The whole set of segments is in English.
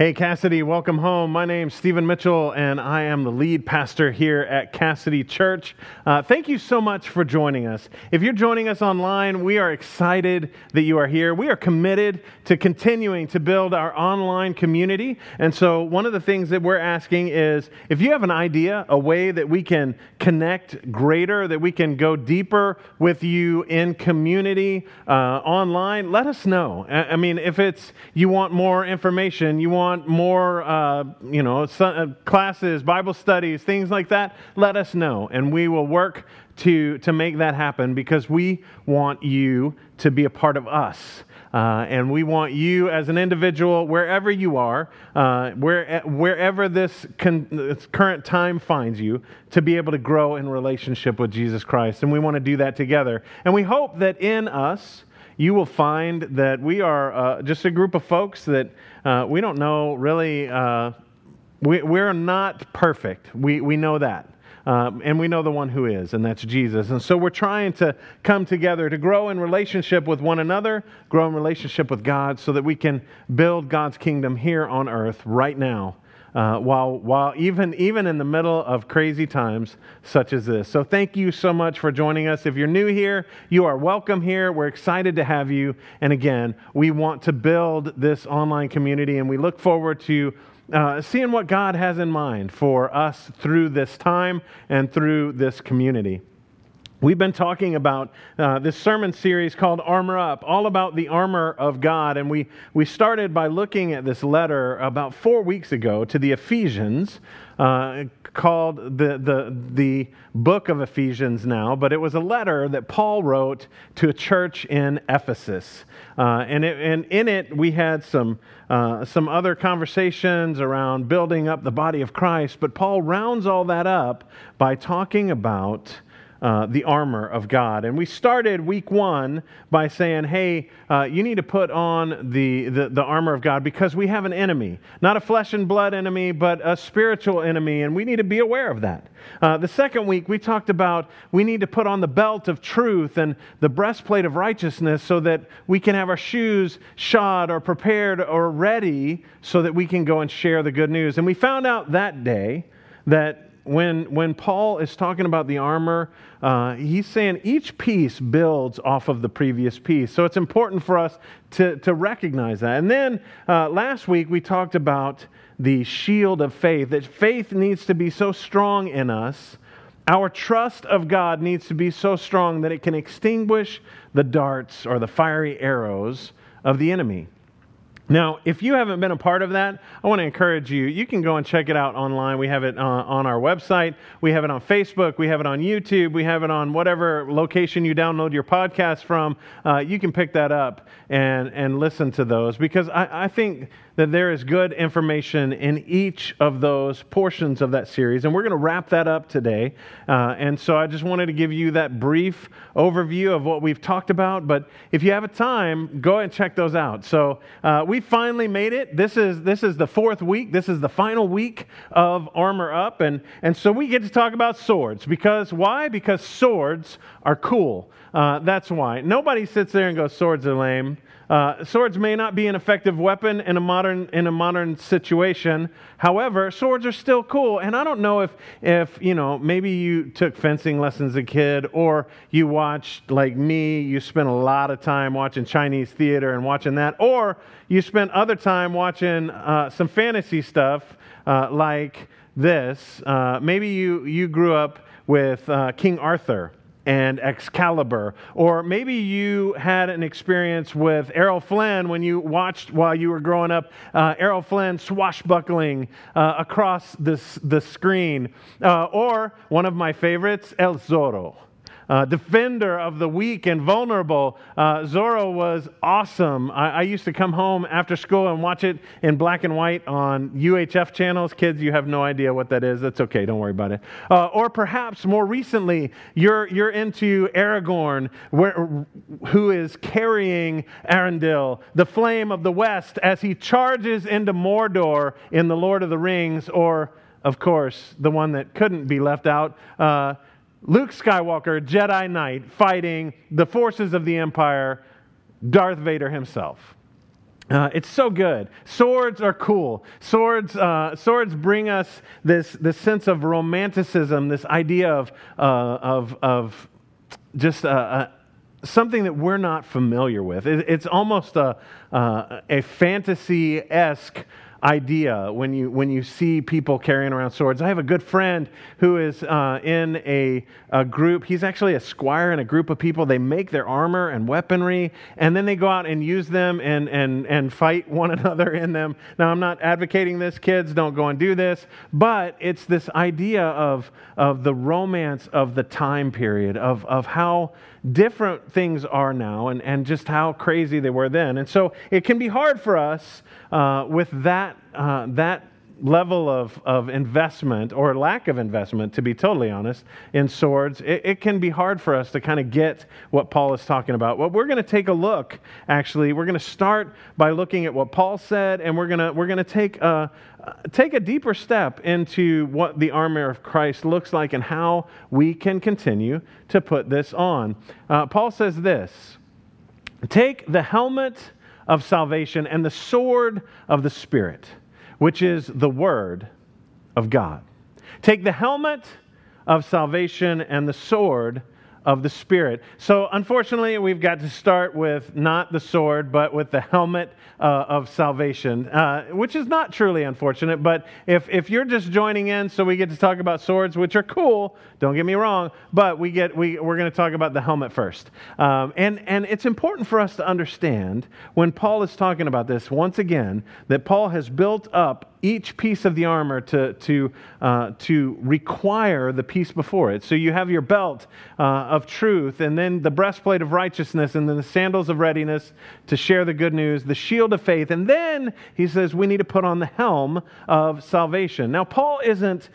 Hey, Cassidy, welcome home. My name's Stephen Mitchell, and I am the lead pastor here at Cassidy Church. Uh, thank you so much for joining us. If you're joining us online, we are excited that you are here. We are committed to continuing to build our online community. And so, one of the things that we're asking is if you have an idea, a way that we can connect greater, that we can go deeper with you in community uh, online, let us know. I mean, if it's you want more information, you want want more, uh, you know, uh, classes, Bible studies, things like that, let us know, and we will work to to make that happen because we want you to be a part of us. Uh, and we want you as an individual, wherever you are, uh, where, wherever this, con- this, current time finds you, to be able to grow in relationship with Jesus Christ. And we want to do that together. And we hope that in us, you will find that we are uh, just a group of folks that uh, we don't know really, uh, we, we're not perfect. We, we know that. Um, and we know the one who is, and that's Jesus. And so we're trying to come together to grow in relationship with one another, grow in relationship with God, so that we can build God's kingdom here on earth right now uh, while, while even, even in the middle of crazy times such as this. So, thank you so much for joining us. If you're new here, you are welcome here. We're excited to have you. And again, we want to build this online community, and we look forward to uh, seeing what God has in mind for us through this time and through this community. We've been talking about uh, this sermon series called Armor Up, all about the armor of God. And we, we started by looking at this letter about four weeks ago to the Ephesians, uh, called the, the, the book of Ephesians now, but it was a letter that Paul wrote to a church in Ephesus. Uh, and, it, and in it, we had some, uh, some other conversations around building up the body of Christ, but Paul rounds all that up by talking about uh, the armor of God. And we started week one by saying, hey, uh, you need to put on the, the, the, armor of God because we have an enemy. Not a flesh and blood enemy, but a spiritual enemy, and we need to be aware of that. Uh, the second week, we talked about we need to put on the belt of truth and the breastplate of righteousness so that we can have our shoes shod or prepared or ready so that we can go and share the good news. And we found out that day that when, when Paul is talking about the armor, uh, he's saying each piece builds off of the previous piece. So it's important for us to, to recognize that. And then uh, last week we talked about the shield of faith, that faith needs to be so strong in us. Our trust of God needs to be so strong that it can extinguish the darts or the fiery arrows of the enemy. Now, if you haven't been a part of that, I want to encourage you. You can go and check it out online. We have it on, uh, on, our website. We have it on Facebook. We have it on YouTube. We have it on whatever location you download your podcast from. Uh, you can pick that up and, and listen to those because I, I think that there is good information in each of those portions of that series. And we're going to wrap that up today. Uh, and so I just wanted to give you that brief overview of what we've talked about. But if you have a time, go and check those out. So uh, we finally made it. This is, this is the fourth week. This is the final week of Armor Up. And, and so we get to talk about swords. Because why? Because swords are cool. Uh, that's why. Nobody sits there and goes, swords are lame. Uh, swords may not be an effective weapon in a modern in a modern situation. However, swords are still cool. And I don't know if if you know maybe you took fencing lessons as a kid, or you watched like me. You spent a lot of time watching Chinese theater and watching that, or you spent other time watching uh, some fantasy stuff uh, like this. Uh, maybe you you grew up with uh, King Arthur and Excalibur. Or maybe you had an experience with Errol Flynn when you watched while you were growing up, uh, Errol Flynn swashbuckling uh, across this, the screen. Uh, or one of my favorites, El Zorro uh, defender of the weak and vulnerable. Uh, Zorro was awesome. I, I, used to come home after school and watch it in black and white on UHF channels. Kids, you have no idea what that is. That's okay. Don't worry about it. Uh, or perhaps more recently, you're, you're into Aragorn, where, who is carrying Andúril, the flame of the West, as he charges into Mordor in The Lord of the Rings, or, of course, the one that couldn't be left out. Uh, Luke Skywalker, Jedi Knight, fighting the forces of the Empire, Darth Vader himself. Uh, it's so good. Swords are cool. Swords, uh, swords bring us this, this sense of romanticism, this idea of, uh, of, of just a, a, something that we're not familiar with. It, it's almost a, uh, a fantasy esque idea when you, when you see people carrying around swords. I have a good friend who is uh, in a, a, group. He's actually a squire in a group of people. They make their armor and weaponry, and then they go out and use them and, and, and fight one another in them. Now, I'm not advocating this, kids, don't go and do this, but it's this idea of, of the romance of the time period, of, of how different things are now and, and just how crazy they were then. And so it can be hard for us uh, with that, uh, that level of, of investment or lack of investment, to be totally honest, in swords, it, it can be hard for us to kind of get what Paul is talking about. Well, we're going to take a look, actually. We're going to start by looking at what Paul said, and we're going to, we're to take a, take a deeper step into what the armor of Christ looks like and how we can continue to put this on. Uh, Paul says this Take the helmet of salvation and the sword of the Spirit, which is the word of God. Take the helmet of salvation and the sword of the Spirit. So, unfortunately, we've got to start with not the sword, but with the helmet uh, of salvation, uh, which is not truly unfortunate. But if, if you're just joining in, so we get to talk about swords, which are cool, don't get me wrong, but we get, we, we're going to talk about the helmet first. Um, and, and it's important for us to understand when Paul is talking about this, once again, that Paul has built up each piece of the armor to, to, uh, to require the piece before it. So you have your belt uh, of truth, and then the breastplate of righteousness, and then the sandals of readiness to share the good news, the shield of faith. And then he says we need to put on the helm of salvation. Now, Paul isn't.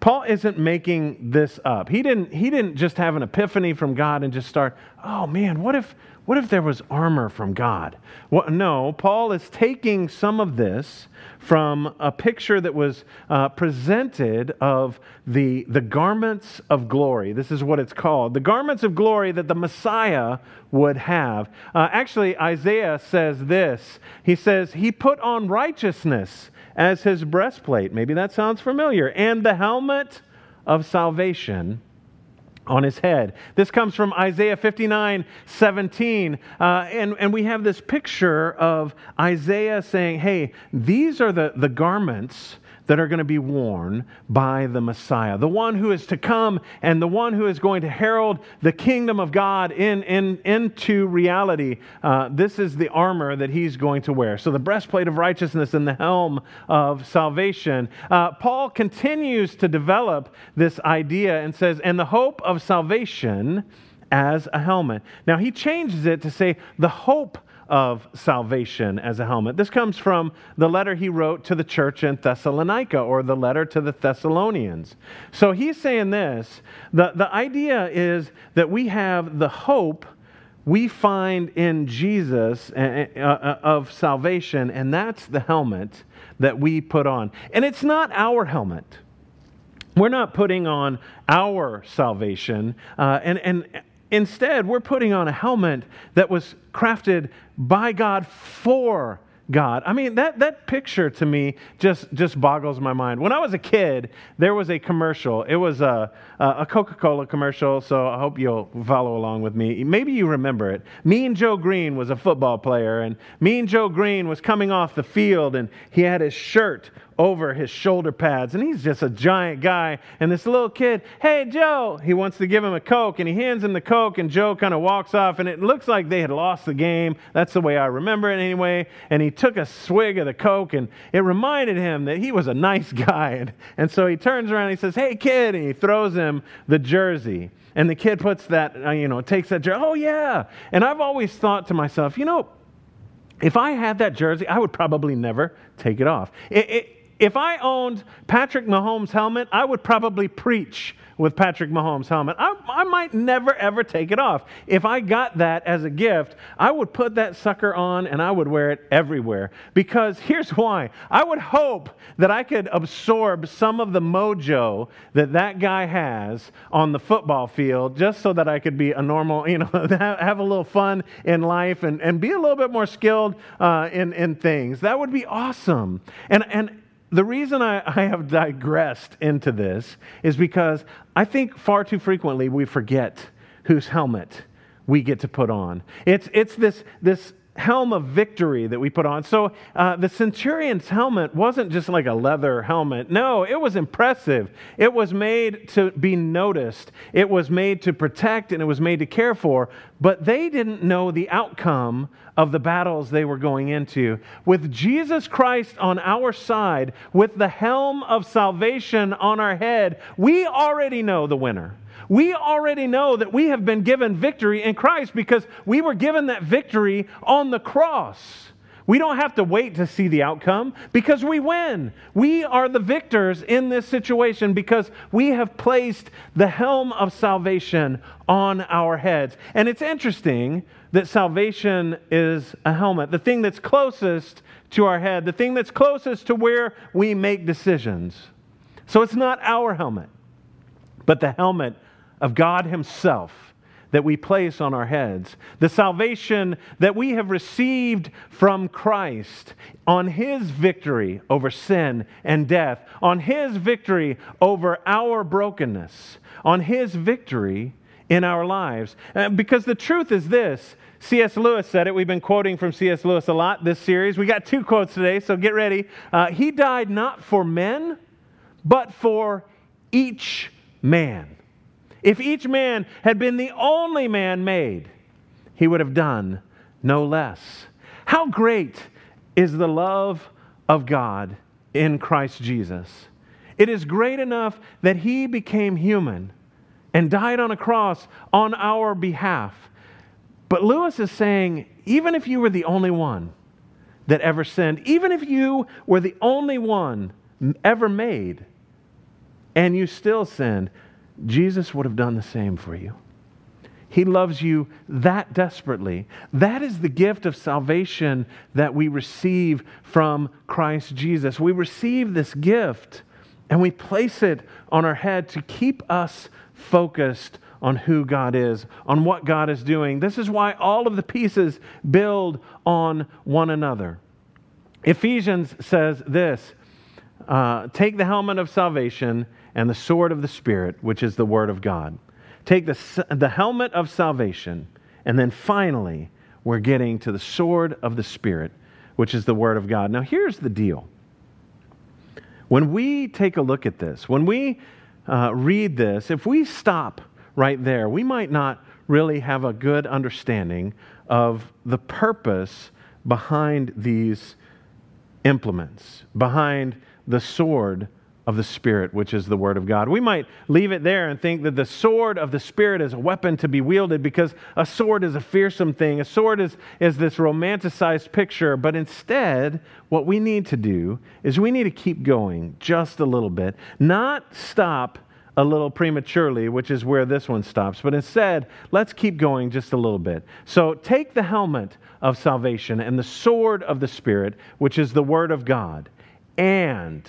Paul isn't making this up. He didn't, he didn't just have an epiphany from God and just start, oh man, what if, what if there was armor from God? No, Paul is taking some of this from a picture that was uh, presented of the, the garments of glory. This is what it's called the garments of glory that the Messiah would have. Uh, actually, Isaiah says this He says, He put on righteousness as his breastplate. Maybe that sounds familiar. And the helmet of salvation on his head. This comes from Isaiah 59 17. Uh, and, and we have this picture of Isaiah saying, Hey, these are the, the garments that are going to be worn by the Messiah, the one who is to come and the one who is going to herald the kingdom of God in, in, into reality. Uh, this is the armor that he's going to wear. So the breastplate of righteousness and the helm of salvation. Uh, Paul continues to develop this idea and says, and the hope of salvation as a helmet. Now he changes it to say the hope of salvation as a helmet. This comes from the letter he wrote to the church in Thessalonica or the letter to the Thessalonians. So he's saying this the, the idea is that we have the hope we find in Jesus of salvation, and that's the helmet that we put on. And it's not our helmet. We're not putting on our salvation. Uh, and, and Instead, we're putting on a helmet that was crafted by God for God. I mean, that, that picture to me just, just boggles my mind. When I was a kid, there was a commercial. It was a, a Coca Cola commercial, so I hope you'll follow along with me. Maybe you remember it. Mean Joe Greene was a football player, and Mean Joe Greene was coming off the field, and he had his shirt over his shoulder pads. And he's just a giant guy. And this little kid, hey, Joe, he wants to give him a Coke. And he hands him the Coke, and Joe kind of walks off. And it looks like they had lost the game. That's the way I remember it anyway. And he took a swig of the Coke, and it reminded him that he was a nice guy. And, and so he turns around and he says, hey, kid. And he throws him the jersey. And the kid puts that, uh, you know, takes that jersey. Oh, yeah. And I've always thought to myself, you know, if I had that jersey, I would probably never take it off. It, it, If I owned Patrick Mahomes' helmet, I would probably preach with Patrick Mahomes' helmet. I, I might never ever take it off. If I got that as a gift, I would put that sucker on and I would wear it everywhere. Because here's why I would hope that I could absorb some of the mojo that that guy has on the football field just so that I could be a normal, you know, have a little fun in life and, and be a little bit more skilled uh, in, in things. That would be awesome. And, and the reason I, I have digressed into this is because I think far too frequently we forget whose helmet we get to put on. It's, it's this, this helm of victory that we put on. So uh, the centurion's helmet wasn't just like a leather helmet. No, it was impressive. It was made to be noticed, it was made to protect, and it was made to care for. But they didn't know the outcome of the battles they were going into. With Jesus Christ on our side, with the helm of salvation on our head, we already know the winner we already know that we have been given victory in Christ because we were given that victory on the cross. We don't have to wait to see the outcome because we win. We are the victors in this situation because we have placed the helm of salvation on our heads. And it's interesting that salvation is a helmet, the thing that's closest to our head, the thing that's closest to where we make decisions. So it's not our helmet, but the helmet of God Himself that we place on our heads, the salvation that we have received from Christ on His victory over sin and death, on His victory over our brokenness, on His victory in our lives. Uh, because the truth is this C.S. Lewis said it. We've been quoting from C.S. Lewis a lot this series. We got two quotes today, so get ready. Uh, he died not for men, but for each man. If each man had been the only man made, he would have done no less. How great is the love of God in Christ Jesus? It is great enough that he became human and died on a cross on our behalf. But Lewis is saying, even if you were the only one that ever sinned, even if you were the only one ever made, and you still sinned, Jesus would have done the same for you. He loves you that desperately. That is the gift of salvation that we receive from Christ Jesus. We receive this gift and we place it on our head to keep us focused on who God is, on what God is doing. This is why all of the pieces build on one another. Ephesians says this uh, Take the helmet of salvation and the sword of the Spirit, which is the Word of God. Take the, the helmet of salvation, and then finally, we're getting to the sword of the Spirit, which is the Word of God. Now, here's the deal. When we take a look at this, when we uh, read this, if we stop right there, we might not really have a good understanding of the purpose behind these implements, behind the sword of the Spirit, which is the Word of God. We might leave it there and think that the sword of the Spirit is a weapon to be wielded because a sword is a fearsome thing. A sword is, is this romanticized picture. But instead, what we need to do is we need to keep going just a little bit, not stop a little prematurely, which is where this one stops, but instead, let's keep going just a little bit. So take the helmet of salvation and the sword of the Spirit, which is the Word of God, and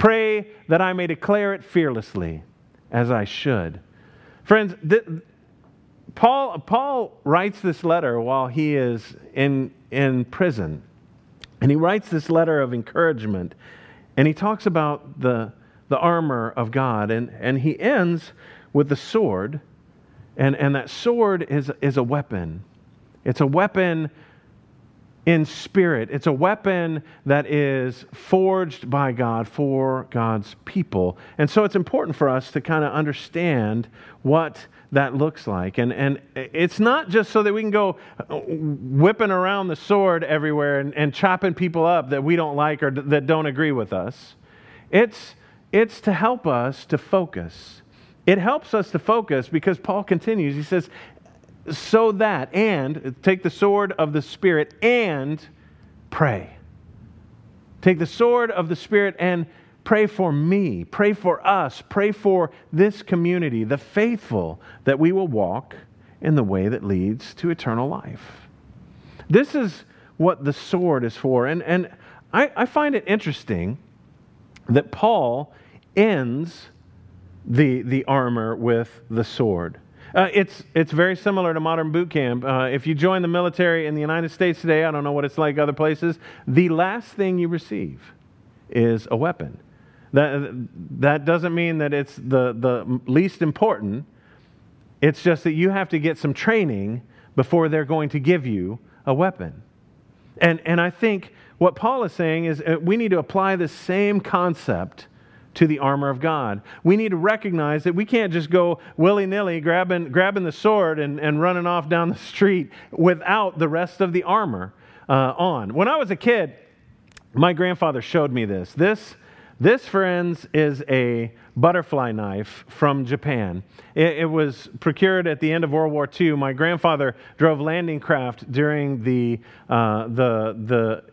Pray that I may declare it fearlessly as I should. Friends, th- Paul, Paul writes this letter while he is in, in prison. And he writes this letter of encouragement. And he talks about the, the armor of God. And, and he ends with the sword. And, and that sword is, is a weapon. It's a weapon in spirit. It's a weapon that is forged by God for God's people. And so it's important for us to kind of understand what that looks like. And, and it's not just so that we can go uh, whipping around the sword everywhere and, and chopping people up that we don't like or that don't agree with us. It's, it's to help us to focus. It helps us to focus because Paul continues. He says, so that, and take the sword of the Spirit and pray. Take the sword of the Spirit and pray for me, pray for us, pray for this community, the faithful, that we will walk in the way that leads to eternal life. This is what the sword is for. And, and I, I find it interesting that Paul ends the, the armor with the sword. Uh, it's, it's very similar to modern boot camp. Uh, if you join the military in the United States today, I don't know what it's like other places, the last thing you receive is a weapon. That, that doesn't mean that it's the, the least important. It's just that you have to get some training before they're going to give you a weapon. And, and I think what Paul is saying is uh, we need to apply the same concept to the armor of God. We need to recognize that we can't just go willy nilly grabbing, grabbing the sword and, and running off down the street without the rest of the armor uh, on. When I was a kid, my grandfather showed me this. This, this friends, is a butterfly knife from Japan. It, it, was procured at the end of World War II. My grandfather drove landing craft during the, uh, the, the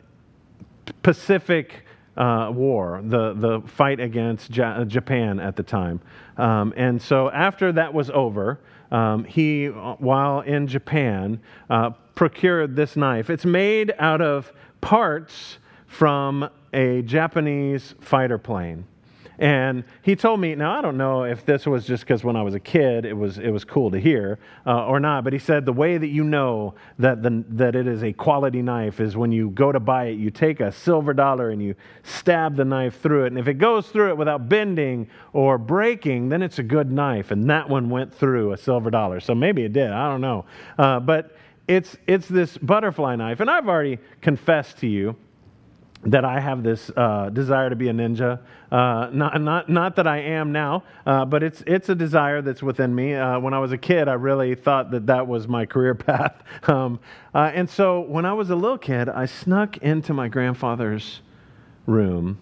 Pacific uh, war, the, the fight against ja- Japan at the time. Um, and so after that was over, um, he, while in Japan, uh, procured this knife. It's made out of parts from a Japanese fighter plane. And he told me, now I don't know if this was just because when I was a kid it was, it was cool to hear uh, or not, but he said the way that you know that, the, that it is a quality knife is when you go to buy it, you take a silver dollar and you stab the knife through it. And if it goes through it without bending or breaking, then it's a good knife. And that one went through a silver dollar. So maybe it did, I don't know. Uh, but it's, it's this butterfly knife. And I've already confessed to you that I have this uh, desire to be a ninja. Uh, not, not, not that I am now, uh, but it's, it's a desire that's within me. Uh, when I was a kid, I really thought that that was my career path. Um, uh, and so when I was a little kid, I snuck into my grandfather's room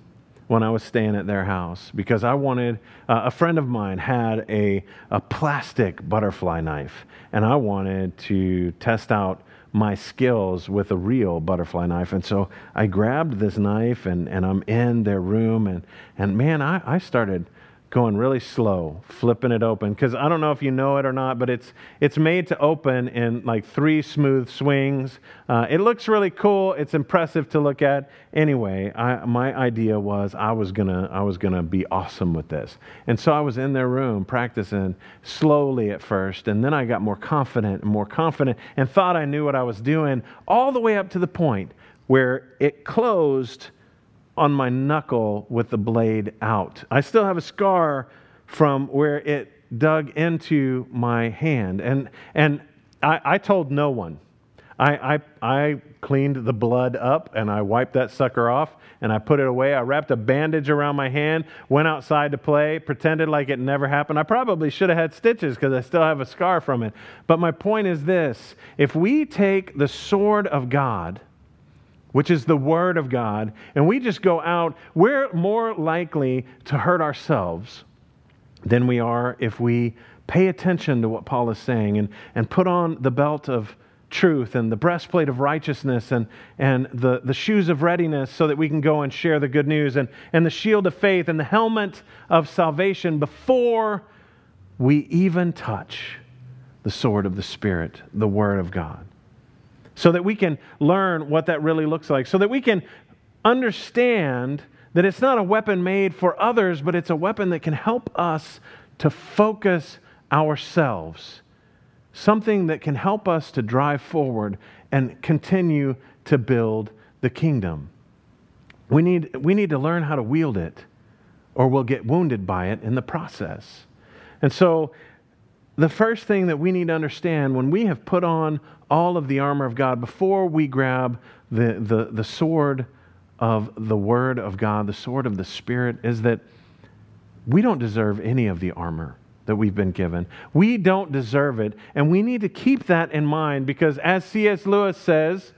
when I was staying at their house because I wanted, uh, a friend of mine had a, a plastic butterfly knife, and I wanted to test out my skills with a real butterfly knife. And so I grabbed this knife and, and I'm in their room. And, and man, I, I started going really slow, flipping it open. Because I don't know if you know it or not, but it's, it's made to open in like three smooth swings. Uh, it looks really cool. It's impressive to look at. Anyway, I, my idea was I was gonna I was gonna be awesome with this, and so I was in their room practicing slowly at first, and then I got more confident and more confident, and thought I knew what I was doing, all the way up to the point where it closed on my knuckle with the blade out. I still have a scar from where it dug into my hand. And, and I, I told no one. I, I, I cleaned the blood up and I wiped that sucker off and I put it away. I wrapped a bandage around my hand, went outside to play, pretended like it never happened. I probably should have had stitches because I still have a scar from it. But my point is this if we take the sword of God, which is the Word of God, and we just go out, we're more likely to hurt ourselves than we are if we pay attention to what Paul is saying and, and put on the belt of truth and the breastplate of righteousness and, and the, the shoes of readiness so that we can go and share the good news and, and the shield of faith and the helmet of salvation before we even touch the sword of the Spirit, the Word of God so that we can learn what that really looks like, so that we can understand that it's not a weapon made for others, but it's a weapon that can help us to focus ourselves. Something that can help us to drive forward and continue to build the kingdom. We need, we need to learn how to wield it, or we'll get wounded by it in the process. And so the first thing that we need to understand when we have put on all of the armor of God, before we grab the, the, the sword of the Word of God, the sword of the Spirit, is that we don't deserve any of the armor that we've been given. We don't deserve it. And we need to keep that in mind because, as C.S. Lewis says,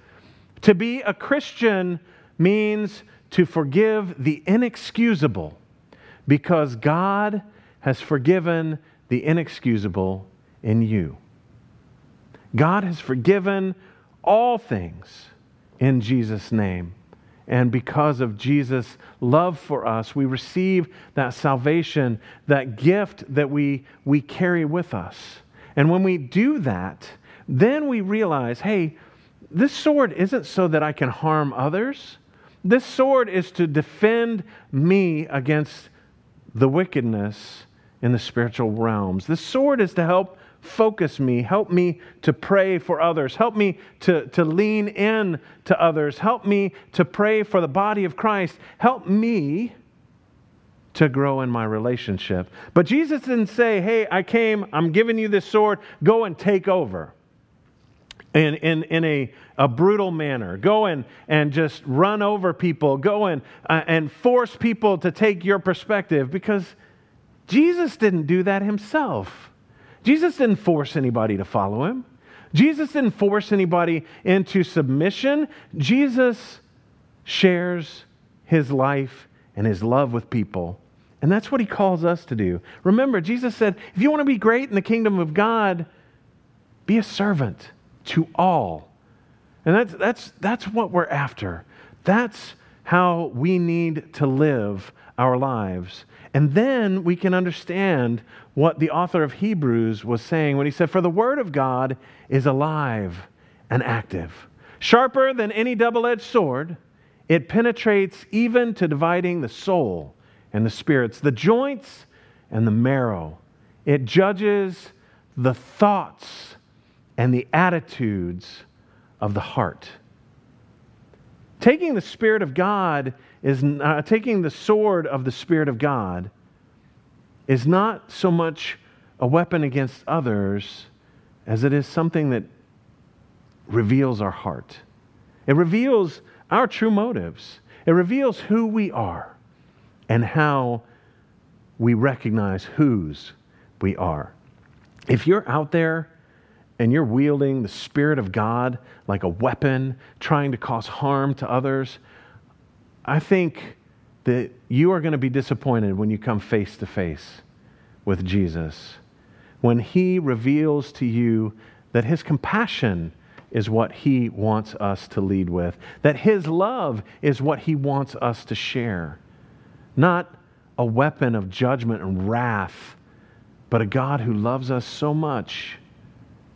to be a Christian means to forgive the inexcusable because God has forgiven the inexcusable in you. God has forgiven all things in Jesus' name. And because of Jesus' love for us, we receive that salvation, that gift that we, we carry with us. And when we do that, then we realize hey, this sword isn't so that I can harm others. This sword is to defend me against the wickedness in the spiritual realms. This sword is to help focus me, help me to pray for others, help me to, to lean in to others, help me to pray for the body of Christ, help me to grow in my relationship. But Jesus didn't say, Hey, I came, I'm giving you this sword, go and take over. In, in, in a, a brutal manner. Go and, and just run over people. Go and, uh, and force people to take your perspective because Jesus didn't do that himself. Jesus didn't force anybody to follow him. Jesus didn't force anybody into submission. Jesus shares his life and his love with people. And that's what he calls us to do. Remember, Jesus said, if you want to be great in the kingdom of God, be a servant to all. And that's, that's, that's what we're after. That's how we need to live our lives. And then we can understand what the author of Hebrews was saying when he said, For the word of God is alive and active, sharper than any double edged sword. It penetrates even to dividing the soul and the spirits, the joints and the marrow. It judges the thoughts and the attitudes of the heart. Taking the Spirit of God is uh, taking the sword of the Spirit of God is not so much a weapon against others as it is something that reveals our heart. It reveals our true motives. It reveals who we are and how we recognize whose we are. If you're out there and you're wielding the Spirit of God like a weapon, trying to cause harm to others, I think that you are going to be disappointed when you come face to face with Jesus. When he reveals to you that his compassion is what he wants us to lead with, that his love is what he wants us to share. Not a weapon of judgment and wrath, but a God who loves us so much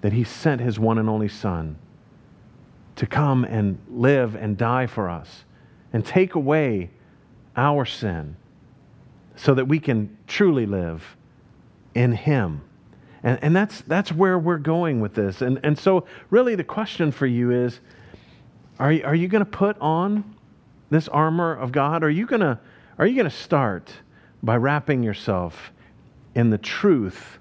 that he sent his one and only Son to come and live and die for us and take away our sin so that we can truly live in Him. And, and that's, that's where we're going with this. And, and so, really, the question for you is are you, are you going to put on this armor of God? Are you going to, are you going to start by wrapping yourself in the truth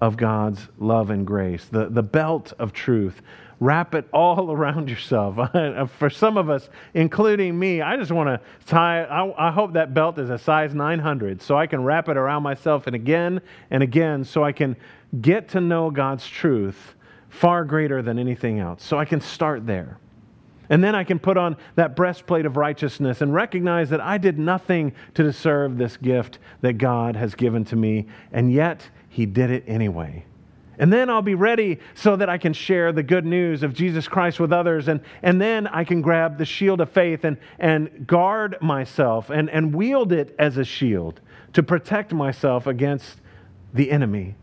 of God's love and grace, the, the belt of truth, wrap it all around yourself. Uh, for some of us, including me, I just want to tie, I, I, hope that belt is a size 900 so I can wrap it around myself and again and again so I can get to know God's truth far greater than anything else. So I can start there. And then I can put on that breastplate of righteousness and recognize that I did nothing to deserve this gift that God has given to me, and yet He did it anyway. And then I'll be ready so that I can share the good news of Jesus Christ with others. And, and then I can grab the shield of faith and, and guard myself and, and wield it as a shield to protect myself against the enemy.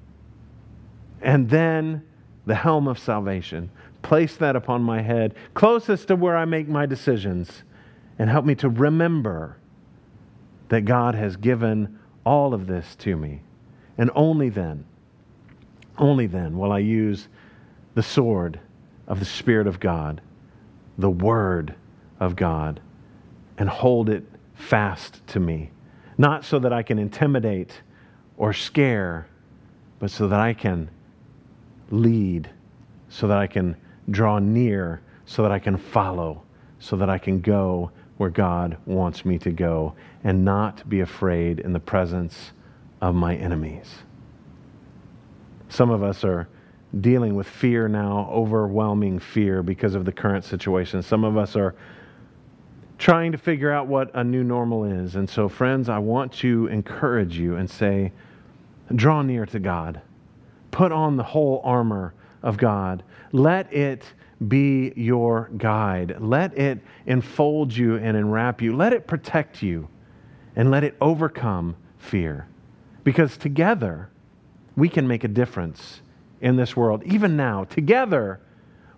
And then the helm of salvation. Place that upon my head, closest to where I make my decisions, and help me to remember that God has given all of this to me. And only then only then will I use the sword of the Spirit of God, the Word of God, and hold it fast to me. Not so that I can intimidate or scare, but so that I can lead so that I can draw near, so that I can follow, so that I can go where God wants me to go and not be afraid in the presence of my enemies. Some of us are dealing with fear now, overwhelming fear because of the current situation. Some of us are trying to figure out what a new normal is. And so, friends, I want to encourage you and say, draw near to God. Put on the whole armor of God. Let it be your guide. Let it enfold you and enwrap you. Let it protect you and let it overcome fear. Because together, we can make a difference in this world. Even now, together,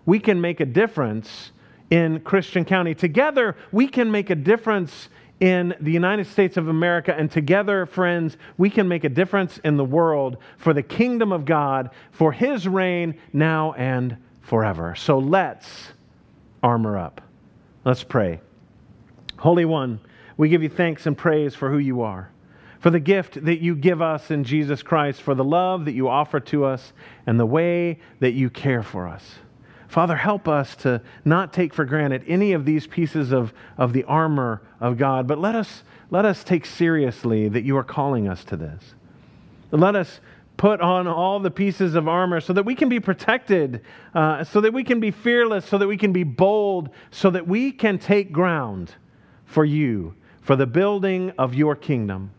we can make a difference in Christian County. Together, we can make a difference in the United States of America. And together, friends, we can make a difference in the world for the kingdom of God, for his reign now and forever. So let's armor up. Let's pray. Holy One, we give you thanks and praise for who you are for the gift that you give us in Jesus Christ, for the love that you offer to us, and the way that you care for us. Father, help us to not take for granted any of these pieces of, of the armor of God, but let us, let us take seriously that you are calling us to this. Let us put on all the pieces of armor so that we can be protected, uh, so that we can be fearless, so that we can be bold, so that we can take ground for you, for the building of your kingdom.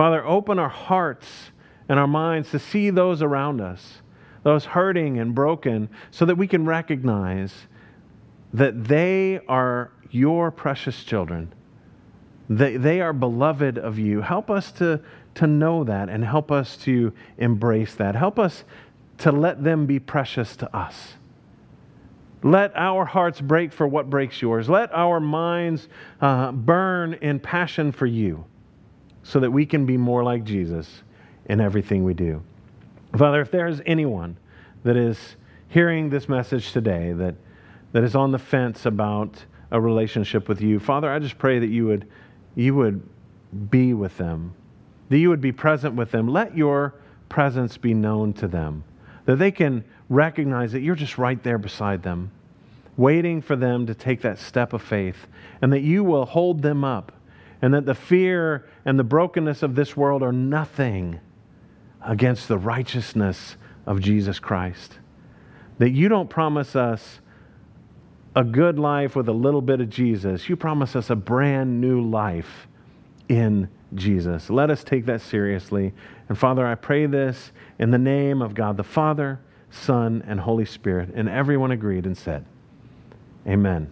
Father, open our hearts and our minds to see those around us, those hurting and broken, so that we can recognize that they are your precious children. They, they are beloved of you. Help us to, to know that and help us to embrace that. Help us to let them be precious to us. Let our hearts break for what breaks yours. Let our minds uh, burn in passion for you so that we can be more like Jesus in everything we do. Father, if there is anyone that is hearing this message today that, that is on the fence about a relationship with you, Father, I just pray that you would, you would be with them, that you would be present with them. Let your presence be known to them, that they can recognize that you're just right there beside them, waiting for them to take that step of faith, and that you will hold them up and that the fear and the brokenness of this world are nothing against the righteousness of Jesus Christ. That you don't promise us a good life with a little bit of Jesus, you promise us a brand new life in Jesus. Let us take that seriously. And Father, I pray this in the name of God the Father, Son, and Holy Spirit. And everyone agreed and said, Amen.